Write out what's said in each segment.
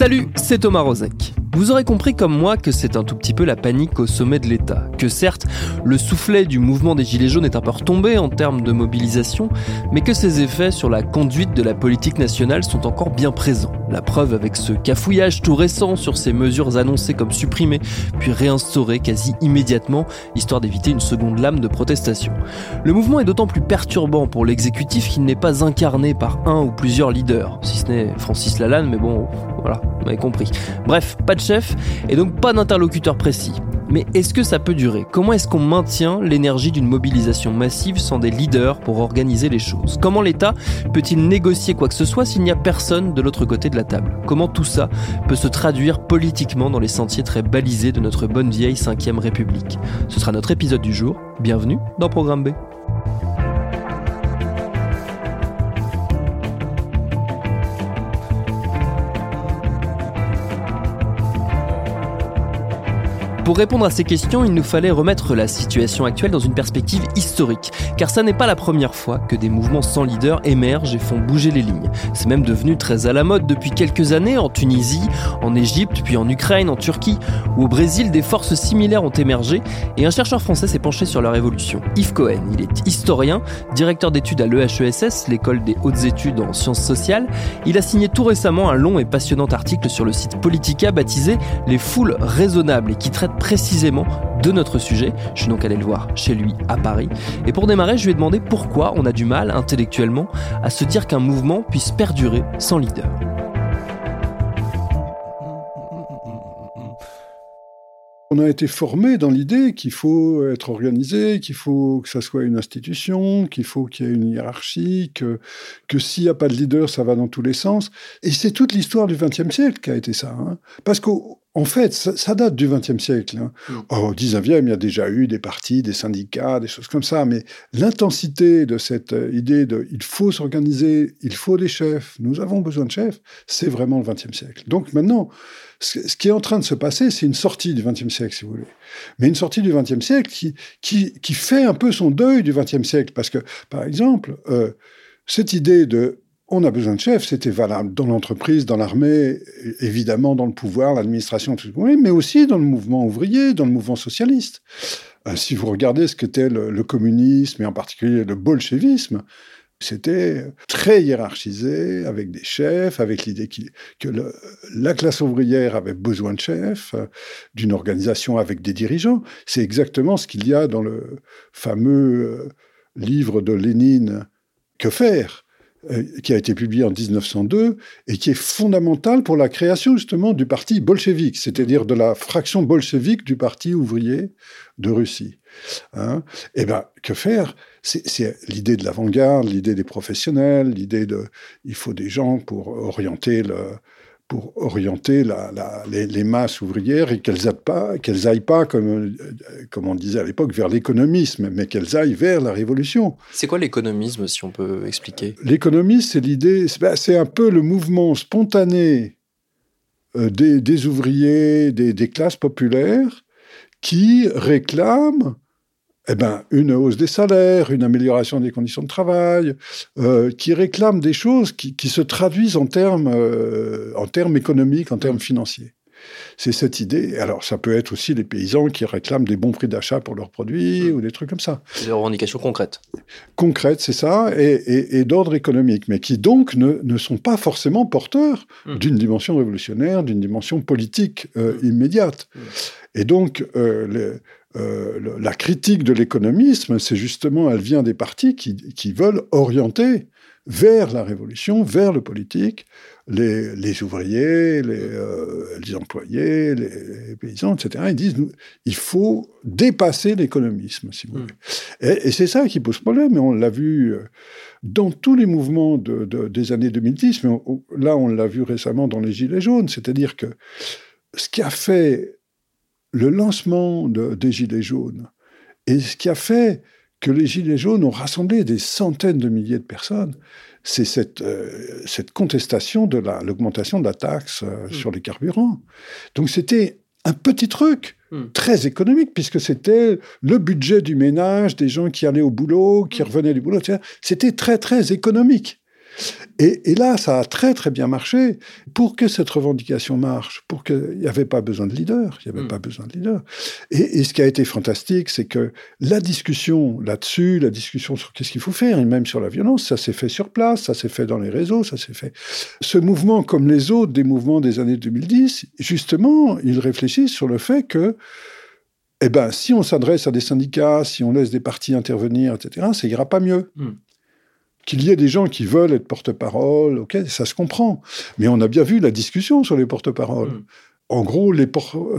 Salut, c'est Thomas Rozek. Vous aurez compris comme moi que c'est un tout petit peu la panique au sommet de l'État, que certes, le soufflet du mouvement des Gilets jaunes est un peu retombé en termes de mobilisation, mais que ses effets sur la conduite de la politique nationale sont encore bien présents. La preuve avec ce cafouillage tout récent sur ces mesures annoncées comme supprimées, puis réinstaurées quasi immédiatement, histoire d'éviter une seconde lame de protestation. Le mouvement est d'autant plus perturbant pour l'exécutif qu'il n'est pas incarné par un ou plusieurs leaders, si ce n'est Francis Lalanne, mais bon, voilà, vous m'avez compris. Bref, pas de chef et donc pas d'interlocuteur précis. Mais est-ce que ça peut durer? Comment est-ce qu'on maintient l'énergie d'une mobilisation massive sans des leaders pour organiser les choses? Comment l'État peut-il négocier quoi que ce soit s'il n'y a personne de l'autre côté de la table? Comment tout ça peut se traduire politiquement dans les sentiers très balisés de notre bonne vieille 5ème République? Ce sera notre épisode du jour. Bienvenue dans Programme B. Pour répondre à ces questions, il nous fallait remettre la situation actuelle dans une perspective historique, car ça n'est pas la première fois que des mouvements sans leader émergent et font bouger les lignes. C'est même devenu très à la mode depuis quelques années en Tunisie, en Égypte, puis en Ukraine, en Turquie, ou au Brésil, des forces similaires ont émergé, et un chercheur français s'est penché sur leur évolution. Yves Cohen, il est historien, directeur d'études à l'EHESS, l'école des hautes études en sciences sociales. Il a signé tout récemment un long et passionnant article sur le site Politica baptisé Les foules raisonnables et qui traite précisément de notre sujet. Je suis donc allé le voir chez lui à Paris. Et pour démarrer, je lui ai demandé pourquoi on a du mal intellectuellement à se dire qu'un mouvement puisse perdurer sans leader. On a été formé dans l'idée qu'il faut être organisé, qu'il faut que ça soit une institution, qu'il faut qu'il y ait une hiérarchie, que, que s'il n'y a pas de leader, ça va dans tous les sens. Et c'est toute l'histoire du XXe siècle qui a été ça. Hein. Parce qu'au en fait, ça, date du XXe siècle. Hein. Mm. Au XIXe, il y a déjà eu des partis, des syndicats, des choses comme ça. Mais l'intensité de cette euh, idée de il faut s'organiser, il faut des chefs, nous avons besoin de chefs, c'est vraiment le XXe siècle. Donc maintenant, ce qui est en train de se passer, c'est une sortie du XXe siècle, si vous voulez. Mais une sortie du XXe siècle qui, qui, qui, fait un peu son deuil du XXe siècle. Parce que, par exemple, euh, cette idée de on a besoin de chefs, c'était valable dans l'entreprise, dans l'armée, évidemment dans le pouvoir, l'administration, mais aussi dans le mouvement ouvrier, dans le mouvement socialiste. Euh, si vous regardez ce qu'était le, le, communisme et en particulier le bolchevisme, c'était très hiérarchisé, avec des chefs, avec l'idée que la classe ouvrière avait besoin de chefs, euh, d'une organisation avec des dirigeants. C'est exactement ce qu'il y a dans le fameux euh, livre de Lénine, Que faire? Qui a été publié en 1902 et qui est fondamental pour la création justement du parti bolchevique, c'est-à-dire de la fraction bolchevique du parti ouvrier de Russie. Hein et eh ben, que faire? C'est l'idée de l'avant-garde, l'idée des professionnels, l'idée de il faut des gens pour orienter le, pour orienter les, masses ouvrières et qu'elles n'aillent pas, qu'elles aillent pas comme, comme on disait à l'époque, vers l'économisme, mais qu'elles aillent vers la révolution. C'est quoi l'économisme, si on peut expliquer? L'économisme, c'est l'idée, c'est un peu le mouvement spontané euh, des, ouvriers, des, des, classes populaires, qui réclament eh ben, une hausse des salaires, une amélioration des conditions de travail, euh, qui réclament des choses qui, se traduisent en termes, euh, en termes économiques, en termes financiers. C'est cette idée. Alors, ça peut être aussi les paysans qui réclament des bons prix d'achat pour leurs produits ou des trucs comme ça. Des revendications concrètes. Concrètes, c'est ça, et, d'ordre économique, mais qui donc ne, sont pas forcément porteurs hmm. d'une dimension révolutionnaire, d'une dimension politique euh, hmm. immédiate. Et donc, les, euh, la critique de l'économisme, c'est justement, elle vient des partis qui, veulent orienter vers la révolution, vers le politique, les, ouvriers, euh, les, employés, les, paysans, etc. Ils disent il faut dépasser l'économisme, si vous hmm. voulez. Et, c'est ça qui pose problème. Et on l'a vu euh, dans tous les mouvements des années 2010, mais là, on l'a vu récemment dans les Gilets jaunes. C'est-à-dire que ce qui a fait le lancement des Gilets jaunes et ce qui a fait que les Gilets jaunes ont rassemblé des centaines de milliers de personnes, c'est cette, euh, cette contestation de l'augmentation de la taxe euh, hmm. sur les carburants. Donc c'était un petit truc hmm. très économique, puisque c'était le budget du ménage, des gens qui allaient au boulot, qui hmm. revenaient du boulot, C'était très, très économique. Et, là, ça a très très bien marché. Pour que cette revendication marche, pour qu'il n'y avait pas besoin de leader, il n'y avait hmm. pas besoin de leader. Et, ce qui a été fantastique, c'est que la discussion là-dessus, la discussion sur qu'est-ce qu'il faut faire, et même sur la violence, ça s'est fait sur place, ça s'est fait dans les réseaux, ça s'est fait. Ce mouvement, comme les autres des mouvements des années 2010, justement, il réfléchit sur le fait que eh ben, si on s'adresse à des syndicats, si on laisse des partis intervenir, etc., ça ira pas mieux. Hmm. Qu'il y ait des gens qui veulent être porte-parole, ok, ça se comprend. Mais on a bien vu la discussion sur les porte-paroles. Hmm. En gros, les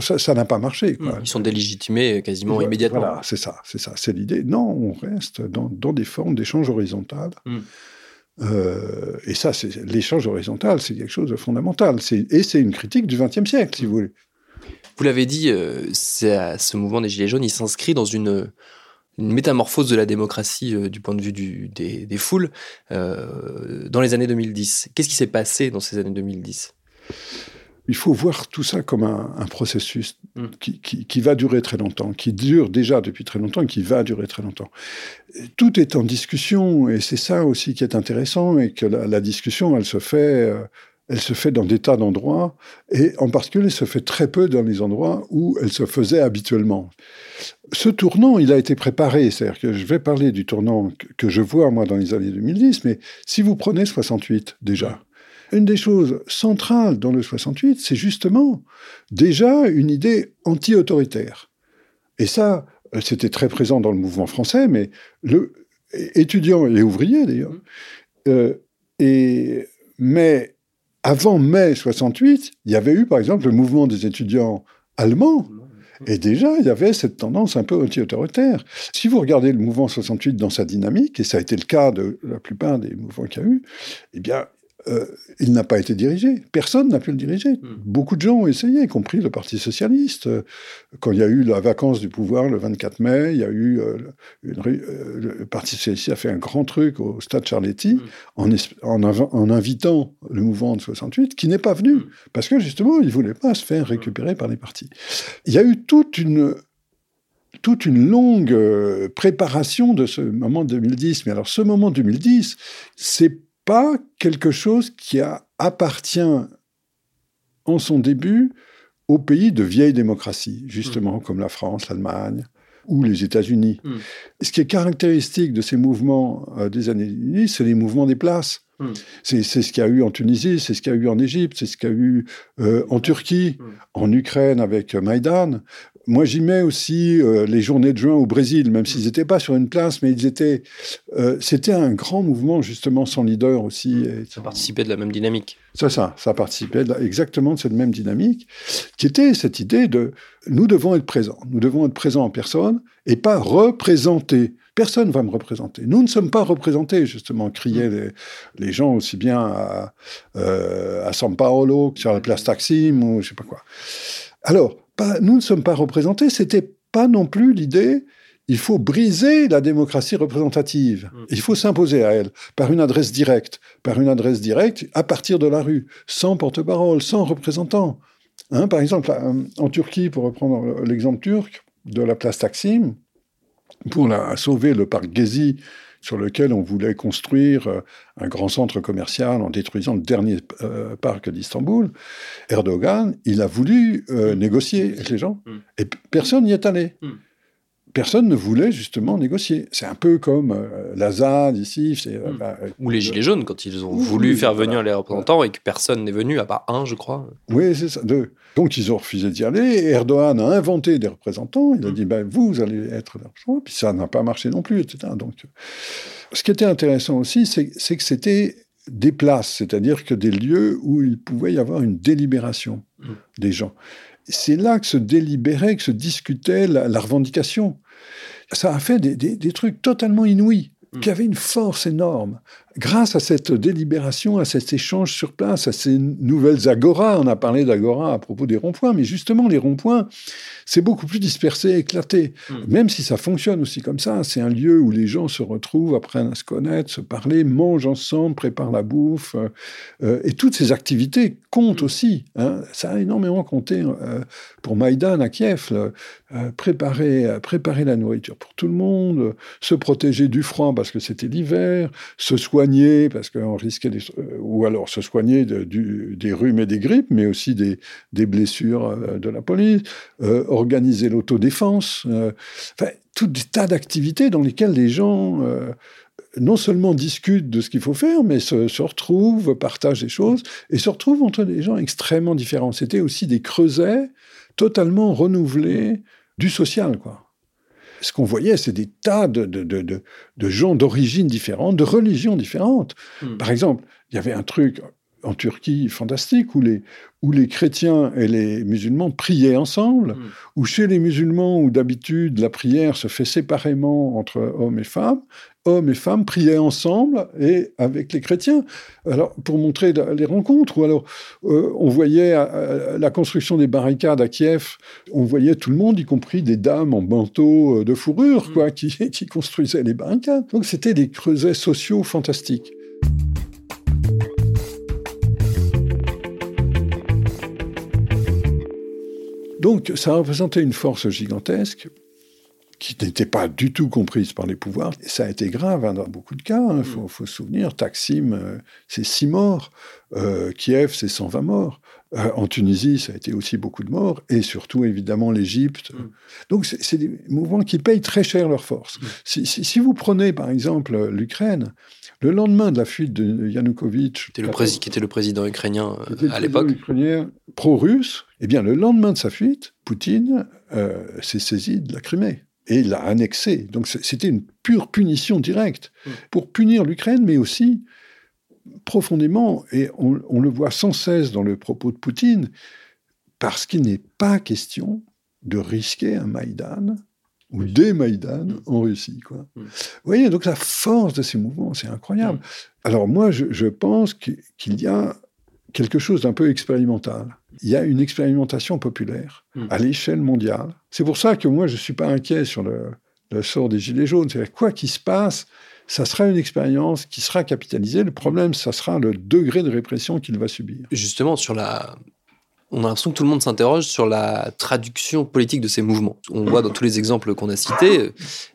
ça n'a pas marché. Hmm. Ils sont délégitimés quasiment immédiatement. Voilà, c'est ça, c'est ça, c'est l'idée. Non, on reste dans, des formes d'échange horizontal. Hmm. Euh, et ça, l'échange horizontal, c'est quelque chose de fondamental. Et c'est une critique du XXe siècle, si vous voulez. Vous l'avez dit, euh, ce mouvement des Gilets jaunes, il s'inscrit dans une une métamorphose de la démocratie euh, du point de vue des, foules euh, dans les années 2010. Qu'est-ce qui s'est passé dans ces années 2010 il faut voir tout ça comme un, processus hmm. qui, va durer très longtemps, qui dure déjà depuis très longtemps et qui va durer très longtemps. Tout est en discussion et c'est ça aussi qui est intéressant et que la, discussion, elle se fait euh, elle se fait dans des tas d'endroits, et en particulier, elle se fait très peu dans les endroits où elle se faisait habituellement. Ce tournant, il a été préparé, c'est-à-dire que je vais parler du tournant que je vois, moi, dans les années 2010, mais si vous prenez 68, déjà, une des choses centrales dans le 68, c'est justement déjà une idée anti-autoritaire. Et ça, c'était très présent dans le mouvement français, mais le, étudiants et ouvriers d'ailleurs. Euh, et, mais avant mai 68, il y avait eu par exemple le mouvement des étudiants allemands. Et déjà, il y avait cette tendance un peu anti-autoritaire. Si vous regardez le mouvement 68 dans sa dynamique, et ça a été le cas de la plupart des mouvements qu'il y a eu, eh bien, euh, il n'a pas été dirigé. Personne n'a pu le diriger. Hmm. Beaucoup de gens ont essayé, y compris le Parti socialiste. Quand il y a eu la vacance du pouvoir le 24 mai, il y a eu euh, euh, le Parti socialiste a fait un grand truc au Stade Charletti hmm. en, en, invitant le mouvement de 68, qui n'est pas venu hmm. parce que justement, il voulait pas se faire récupérer par les partis. Il y a eu toute une toute une longue préparation de ce moment 2010. Mais alors, ce moment 2010, c'est pas quelque chose qui appartient en son début aux pays de vieille démocratie, justement, hmm. comme la France, l'Allemagne ou les États-Unis. Hmm. Ce qui est caractéristique de ces mouvements euh, des années 10, c'est les mouvements des places. Hmm. C'est ce qu'il y a eu en Tunisie, c'est ce qu'il y a eu en Égypte, c'est ce qu'il y a eu euh, en Turquie, en Ukraine avec Maïdan. Moi, j'y mets aussi euh, les journées de juin au Brésil, même s'ils n'étaient pas sur une place, mais ils étaient. Euh, c'était un grand mouvement, justement, sans leader aussi. ça participait de la même dynamique. C'est ça, ça participait exactement de cette même dynamique, qui était cette idée de nous devons être présents. Nous devons être présents en personne et pas représenter. Personne ne va me représenter. Nous ne sommes pas représentés, justement, criaient mm. les, les gens aussi bien à, euh, à San Paolo que sur la place Taksim ou je sais pas quoi. Alors, nous ne sommes pas représentés, c'était pas non plus l'idée il faut briser la démocratie représentative. Mm. Il faut s'imposer à elle par une adresse directe, par une adresse directe à partir de la rue, sans porte-parole, sans représentant. Hein, par exemple, en Turquie, pour reprendre l'exemple turc de la place Taksim, pour la, sauver le parc Gezi sur lequel on voulait construire euh, un grand centre commercial en détruisant le dernier euh, parc d'Istanbul, Erdogan, il a voulu euh, mm. négocier avec les gens mm. et personne n'y est allé. Personne ne voulait justement négocier. C'est un peu comme euh, la ZAD ici. Euh, hmm. bah, Ou les Gilets jaunes, quand ils ont voulu faire venir les représentants et que personne n'est venu, à part un, je crois. Oui, c'est ça, deux. Donc ils ont refusé d'y aller. Et Erdogan a inventé des représentants. Il a hmm. dit ben, vous, allez être là. Puis ça n'a pas marché non plus, etc. Donc, ce qui était intéressant aussi, c'est que c'était des places, c'est-à-dire que des lieux où il pouvait y avoir une délibération hmm. des gens. C'est là que se délibérait, que se discutait la revendication ça a fait des, trucs totalement inouïs. Qui avaient une force énorme. Grâce à cette délibération, à cet échange sur place, à ces nouvelles agoras, on a parlé d'agora à propos des ronds-points, mais justement, les ronds-points, c'est beaucoup plus dispersé, éclaté. Hmm. Même si ça fonctionne aussi comme ça, c'est un lieu où les gens se retrouvent, apprennent à se connaître, se parler, mangent ensemble, préparent la bouffe. Euh, euh, et toutes ces activités comptent hmm. aussi. Hein. Ça a énormément compté euh, pour Maïdan à Kiev. préparer, préparer la nourriture pour tout le monde, se protéger du froid parce que c'était l'hiver, se soigner parce qu'on risquait des, ou alors se soigner des rhumes et des grippes, mais aussi des, blessures de la police, organiser l'autodéfense, euh, enfin, tout des tas d'activités dans lesquelles les gens euh, non seulement discutent de ce qu'il faut faire, mais se, retrouvent, partagent des choses, et se retrouvent entre des gens extrêmement différents. C'était aussi des creusets totalement renouvelés du social, quoi. Ce qu'on voyait, c'est des tas de, de, de, de gens d'origines différentes, de religions différentes. Hmm. Par exemple, il y avait un truc, en Turquie fantastique où les, où les chrétiens et les musulmans priaient ensemble, hmm. où chez les musulmans, où d'habitude la prière se fait séparément entre hommes et femmes, hommes et femmes priaient ensemble et avec les chrétiens. Alors, pour montrer les rencontres, ou alors euh, on voyait euh, la construction des barricades à Kiev, on voyait tout le monde, y compris des dames en manteau euh, de fourrure, hmm. quoi, qui, qui construisaient les barricades. Donc, c'était des creusets sociaux fantastiques. Donc ça représentait une force gigantesque qui n'était pas du tout comprise par les pouvoirs. Et ça a été grave hein, dans beaucoup de cas. Il hein. faut, se souvenir, Taksim, euh, c'est 6 morts. Euh, Kiev, c'est 120 morts. Euh, en Tunisie, ça a été aussi beaucoup de morts. Et surtout, évidemment, l'Égypte. Mm. Donc, c'est des mouvements qui payent très cher leur force. Mm. Si, vous prenez, par exemple, l'Ukraine, le lendemain de la fuite de Yanukovych... Qui était le, qui était le président ukrainien à l'époque. ukrainien pro-russe. Eh bien, le lendemain de sa fuite, Poutine s'est saisi de la Crimée et il l'a annexé. Donc c'était une pure punition directe mm. pour punir l'Ukraine, mais aussi profondément, et on, le voit sans cesse dans le propos de Poutine, parce qu'il n'est pas question de risquer un Maïdan ou des Maïdan mm. en Russie. Quoi. Mm. Vous voyez, donc la force de ces mouvements, c'est incroyable. Alors moi, je pense qu'il y a quelque chose d'un peu expérimental il y a une expérimentation populaire hmm. à l'échelle mondiale. C'est pour ça que moi, je ne suis pas inquiet sur le, sort des Gilets jaunes. C'est quoi qu'il se passe, ça sera une expérience qui sera capitalisée. Le problème, ça sera le degré de répression qu'il va subir. Justement, sur la, on a l'impression que tout le monde s'interroge sur la traduction politique de ces mouvements. On voit dans tous les exemples qu'on a cités,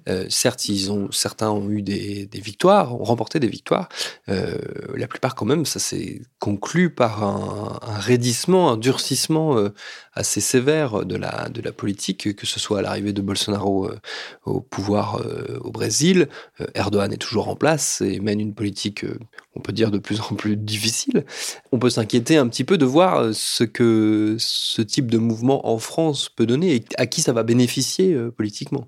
euh, certes, ils ont, certains ont eu des, victoires, ont remporté des victoires. Euh, la plupart, quand même, ça s'est conclu par un, raidissement, un durcissement euh, assez sévère de la, de la politique, que ce soit à l'arrivée de Bolsonaro au pouvoir au Brésil. Erdogan est toujours en place et mène une politique, on peut dire, de plus en plus difficile. On peut s'inquiéter un petit peu de voir ce que ce type de mouvement en France peut donner et à qui ça va bénéficier euh, politiquement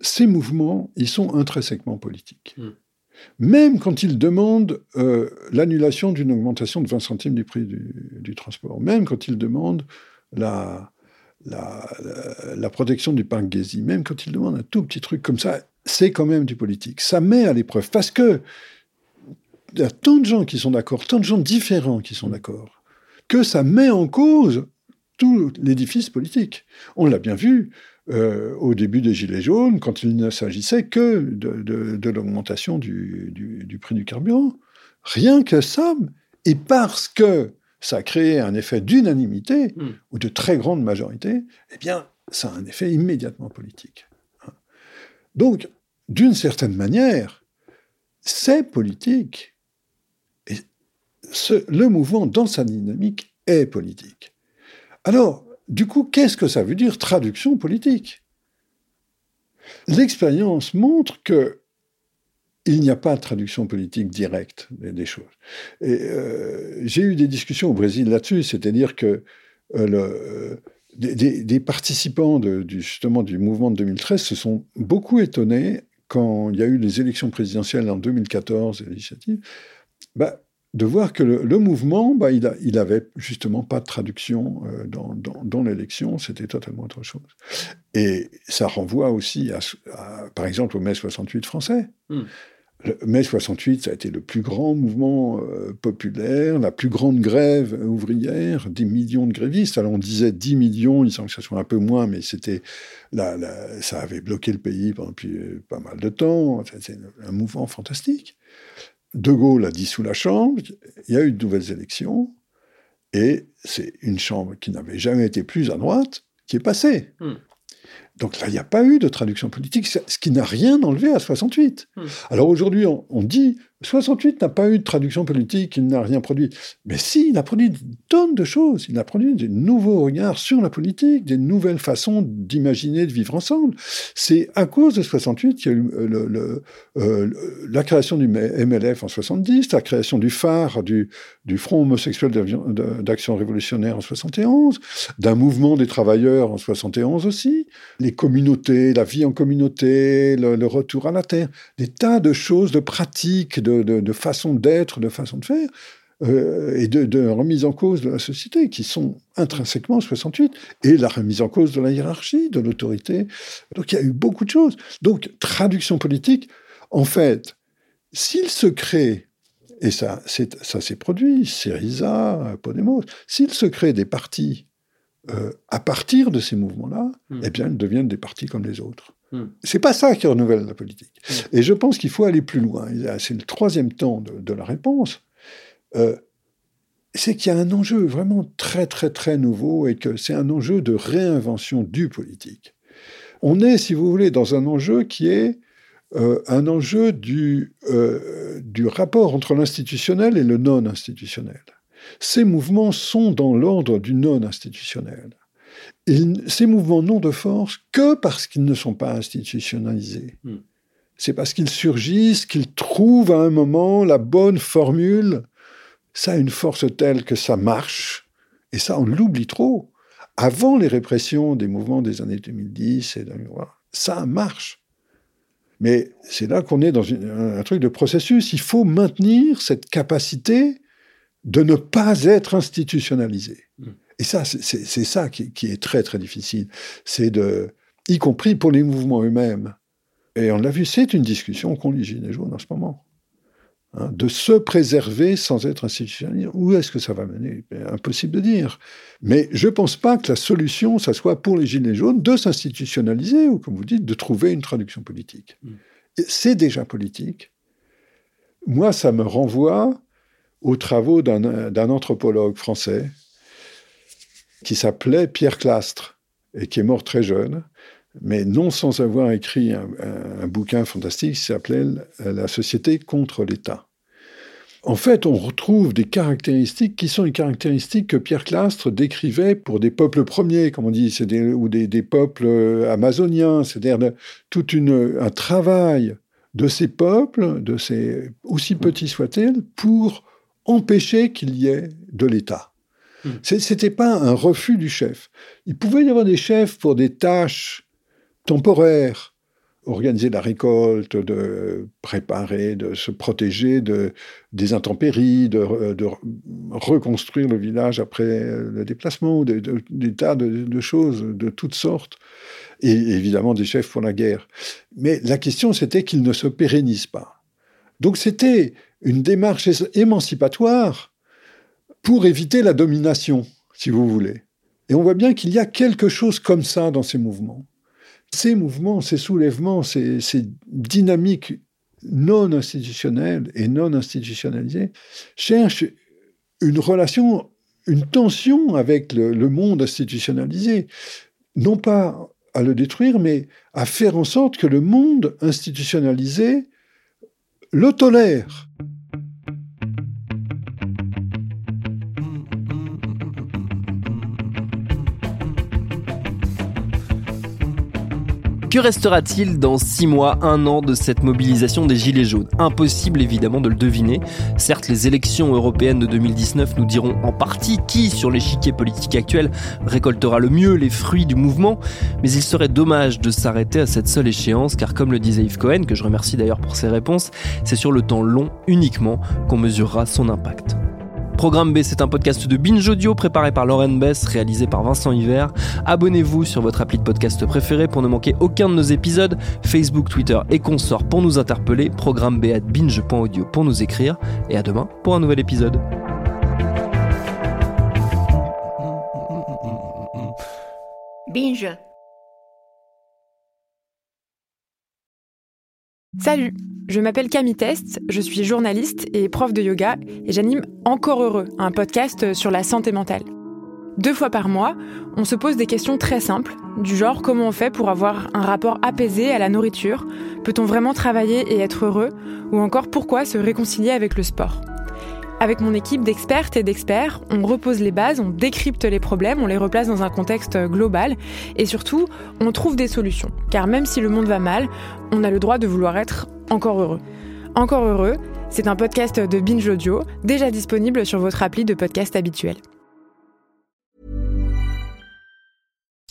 Ces mouvements, ils sont intrinsèquement politiques. Hmm. Même quand ils demandent euh, l'annulation d'une augmentation de 20 centimes du prix du, transport, même quand ils demandent la, la, protection du parc Gezi, même quand ils demandent un tout petit truc comme ça, c'est quand même du politique. Ça met à l'épreuve parce que y a tant de gens qui sont d'accord, tant de gens différents qui sont d'accord que ça met en cause tout l'édifice politique. On l'a bien vu euh, au début des Gilets jaunes, quand il ne s'agissait que de, l'augmentation du, prix du carburant. Rien que ça, et parce que ça a créé un effet d'unanimité, hmm. ou de très grande majorité, eh bien, ça a un effet immédiatement politique. Donc, d'une certaine manière, c'est politique le mouvement, dans sa dynamique, est politique. Alors, du coup, qu'est-ce que ça veut dire traduction politique? L'expérience montre que il n'y a pas de traduction politique directe des, choses. Et euh, j'ai eu des discussions au Brésil là-dessus, c'est-à-dire que euh, des, participants de, justement du mouvement de 2013 se sont beaucoup étonnés quand il y a eu les élections présidentielles en 2014, les législatives, de voir que le, mouvement, bah, il, a, il avait justement pas de traduction euh, dans, dans, l'élection, c'était totalement autre chose. Et ça renvoie aussi, à, par exemple, au mai 68 français. Hmm. Le mai 68, ça a été le plus grand mouvement euh, populaire, la plus grande grève ouvrière, des millions de grévistes. Alors on disait 10 millions, il semble que ce soit un peu moins, mais c'était ça avait bloqué le pays pendant euh, pas mal de temps. c'est un mouvement fantastique. De Gaulle a dissous la Chambre, il y a eu de nouvelles élections, et c'est une Chambre qui n'avait jamais été plus à droite qui est passée. Hmm. Donc là, il n'y a pas eu de traduction politique, ce qui n'a rien enlevé à 68. Hmm. Alors aujourd'hui, on, dit 68 n'a pas eu de traduction politique, il n'a rien produit. Mais si, il a produit des tonnes de choses. Il a produit des nouveaux regards sur la politique, des nouvelles façons d'imaginer, de vivre ensemble. C'est à cause de 68 qu'il y a eu euh, euh, la création du MLF en 70, la création du phare du, du Front homosexuel d'action révolutionnaire en 71, d'un mouvement des travailleurs en 71 aussi, les communautés, la vie en communauté, le, retour à la terre, des tas de choses, de pratiques, de de, façon d'être, de façon de faire, euh, et de, remise en cause de la société, qui sont intrinsèquement 68, et la remise en cause de la hiérarchie, de l'autorité. Donc il y a eu beaucoup de choses. Donc, traduction politique, en fait, s'il se crée, et ça s'est produit, Syriza, Podemos, s'il se crée des partis euh, à partir de ces mouvements-là, hmm. eh bien, ils deviennent des partis comme les autres. Hmm. C'est pas ça qui renouvelle la politique. Hmm. Et je pense qu'il faut aller plus loin. C'est le troisième temps de, la réponse. Euh, c'est qu'il y a un enjeu vraiment très, très, très nouveau et que c'est un enjeu de réinvention du politique. On est, si vous voulez, dans un enjeu qui est euh, un enjeu du, du rapport entre l'institutionnel et le non institutionnel. Ces mouvements sont dans l'ordre du non institutionnel ces mouvements n'ont de force que parce qu'ils ne sont pas institutionnalisés. Hmm. C'est parce qu'ils surgissent, qu'ils trouvent à un moment la bonne formule. Ça a une force telle que ça marche, et ça, on l'oublie trop. Avant les répressions des mouvements des années 2010, et ça marche. Mais c'est là qu'on est dans un truc de processus. Il faut maintenir cette capacité de ne pas être institutionnalisé. Hmm. Et ça, c'est ça qui, est très très difficile. C'est de, y compris pour les mouvements eux-mêmes. Et on l'a vu, c'est une discussion qu'ont les Gilets jaunes en ce moment. Hein, de se préserver sans être institutionnalisé. Où est-ce que ça va mener? Impossible de dire. Mais je ne pense pas que la solution, ça soit pour les Gilets jaunes de s'institutionnaliser ou, comme vous dites, de trouver une traduction politique. Mm. C'est déjà politique. Moi, ça me renvoie aux travaux d'un anthropologue français qui s'appelait Pierre Clastre et qui est mort très jeune, mais non sans avoir écrit un, bouquin fantastique qui s'appelait La société contre l'État. En fait, on retrouve des caractéristiques qui sont les caractéristiques que Pierre Clastre décrivait pour des peuples premiers, comme on dit, ou des, peuples amazoniens, c'est-à-dire tout une, un travail de ces peuples, de ces, aussi petits soient-ils, pour empêcher qu'il y ait de l'État. Ce n'était pas un refus du chef. Il pouvait y avoir des chefs pour des tâches temporaires, organiser la récolte, de préparer, de se protéger de, des intempéries, de, reconstruire le village après le déplacement, des tas de, choses de toutes sortes, et évidemment des chefs pour la guerre. Mais la question, c'était qu'ils ne se pérennisent pas. Donc c'était une démarche émancipatoire pour éviter la domination, si vous voulez. Et on voit bien qu'il y a quelque chose comme ça dans ces mouvements. Ces mouvements, ces soulèvements, ces, dynamiques non institutionnelles et non institutionnalisées cherchent une relation, une tension avec le, monde institutionnalisé. Non pas à le détruire, mais à faire en sorte que le monde institutionnalisé le tolère. Que restera-t-il dans 6 mois, 1 an de cette mobilisation des Gilets jaunes? Impossible évidemment de le deviner. Certes, les élections européennes de 2019 nous diront en partie qui, sur l'échiquier politique actuel, récoltera le mieux les fruits du mouvement, mais il serait dommage de s'arrêter à cette seule échéance, car comme le disait Yves Cohen, que je remercie d'ailleurs pour ses réponses, c'est sur le temps long uniquement qu'on mesurera son impact. Programme B, c'est un podcast de Binge Audio préparé par Lauren Bess, réalisé par Vincent Hiver. Abonnez-vous sur votre appli de podcast préféré pour ne manquer aucun de nos épisodes. Facebook, Twitter et consorts pour nous interpeller. Programme B at binge.audio pour nous écrire. Et à demain pour un nouvel épisode. Binge. Salut, je m'appelle Camille Test, je suis journaliste et prof de yoga et j'anime Encore Heureux, un podcast sur la santé mentale. Deux fois par mois, on se pose des questions très simples, du genre comment on fait pour avoir un rapport apaisé à la nourriture, peut-on vraiment travailler et être heureux, ou encore pourquoi se réconcilier avec le sport. Avec mon équipe d'expertes et d'experts, on repose les bases, on décrypte les problèmes, on les replace dans un contexte global et surtout, on trouve des solutions. Car même si le monde va mal, on a le droit de vouloir être encore heureux. Encore heureux, c'est un podcast de Binge Audio, déjà disponible sur votre appli de podcast habituel.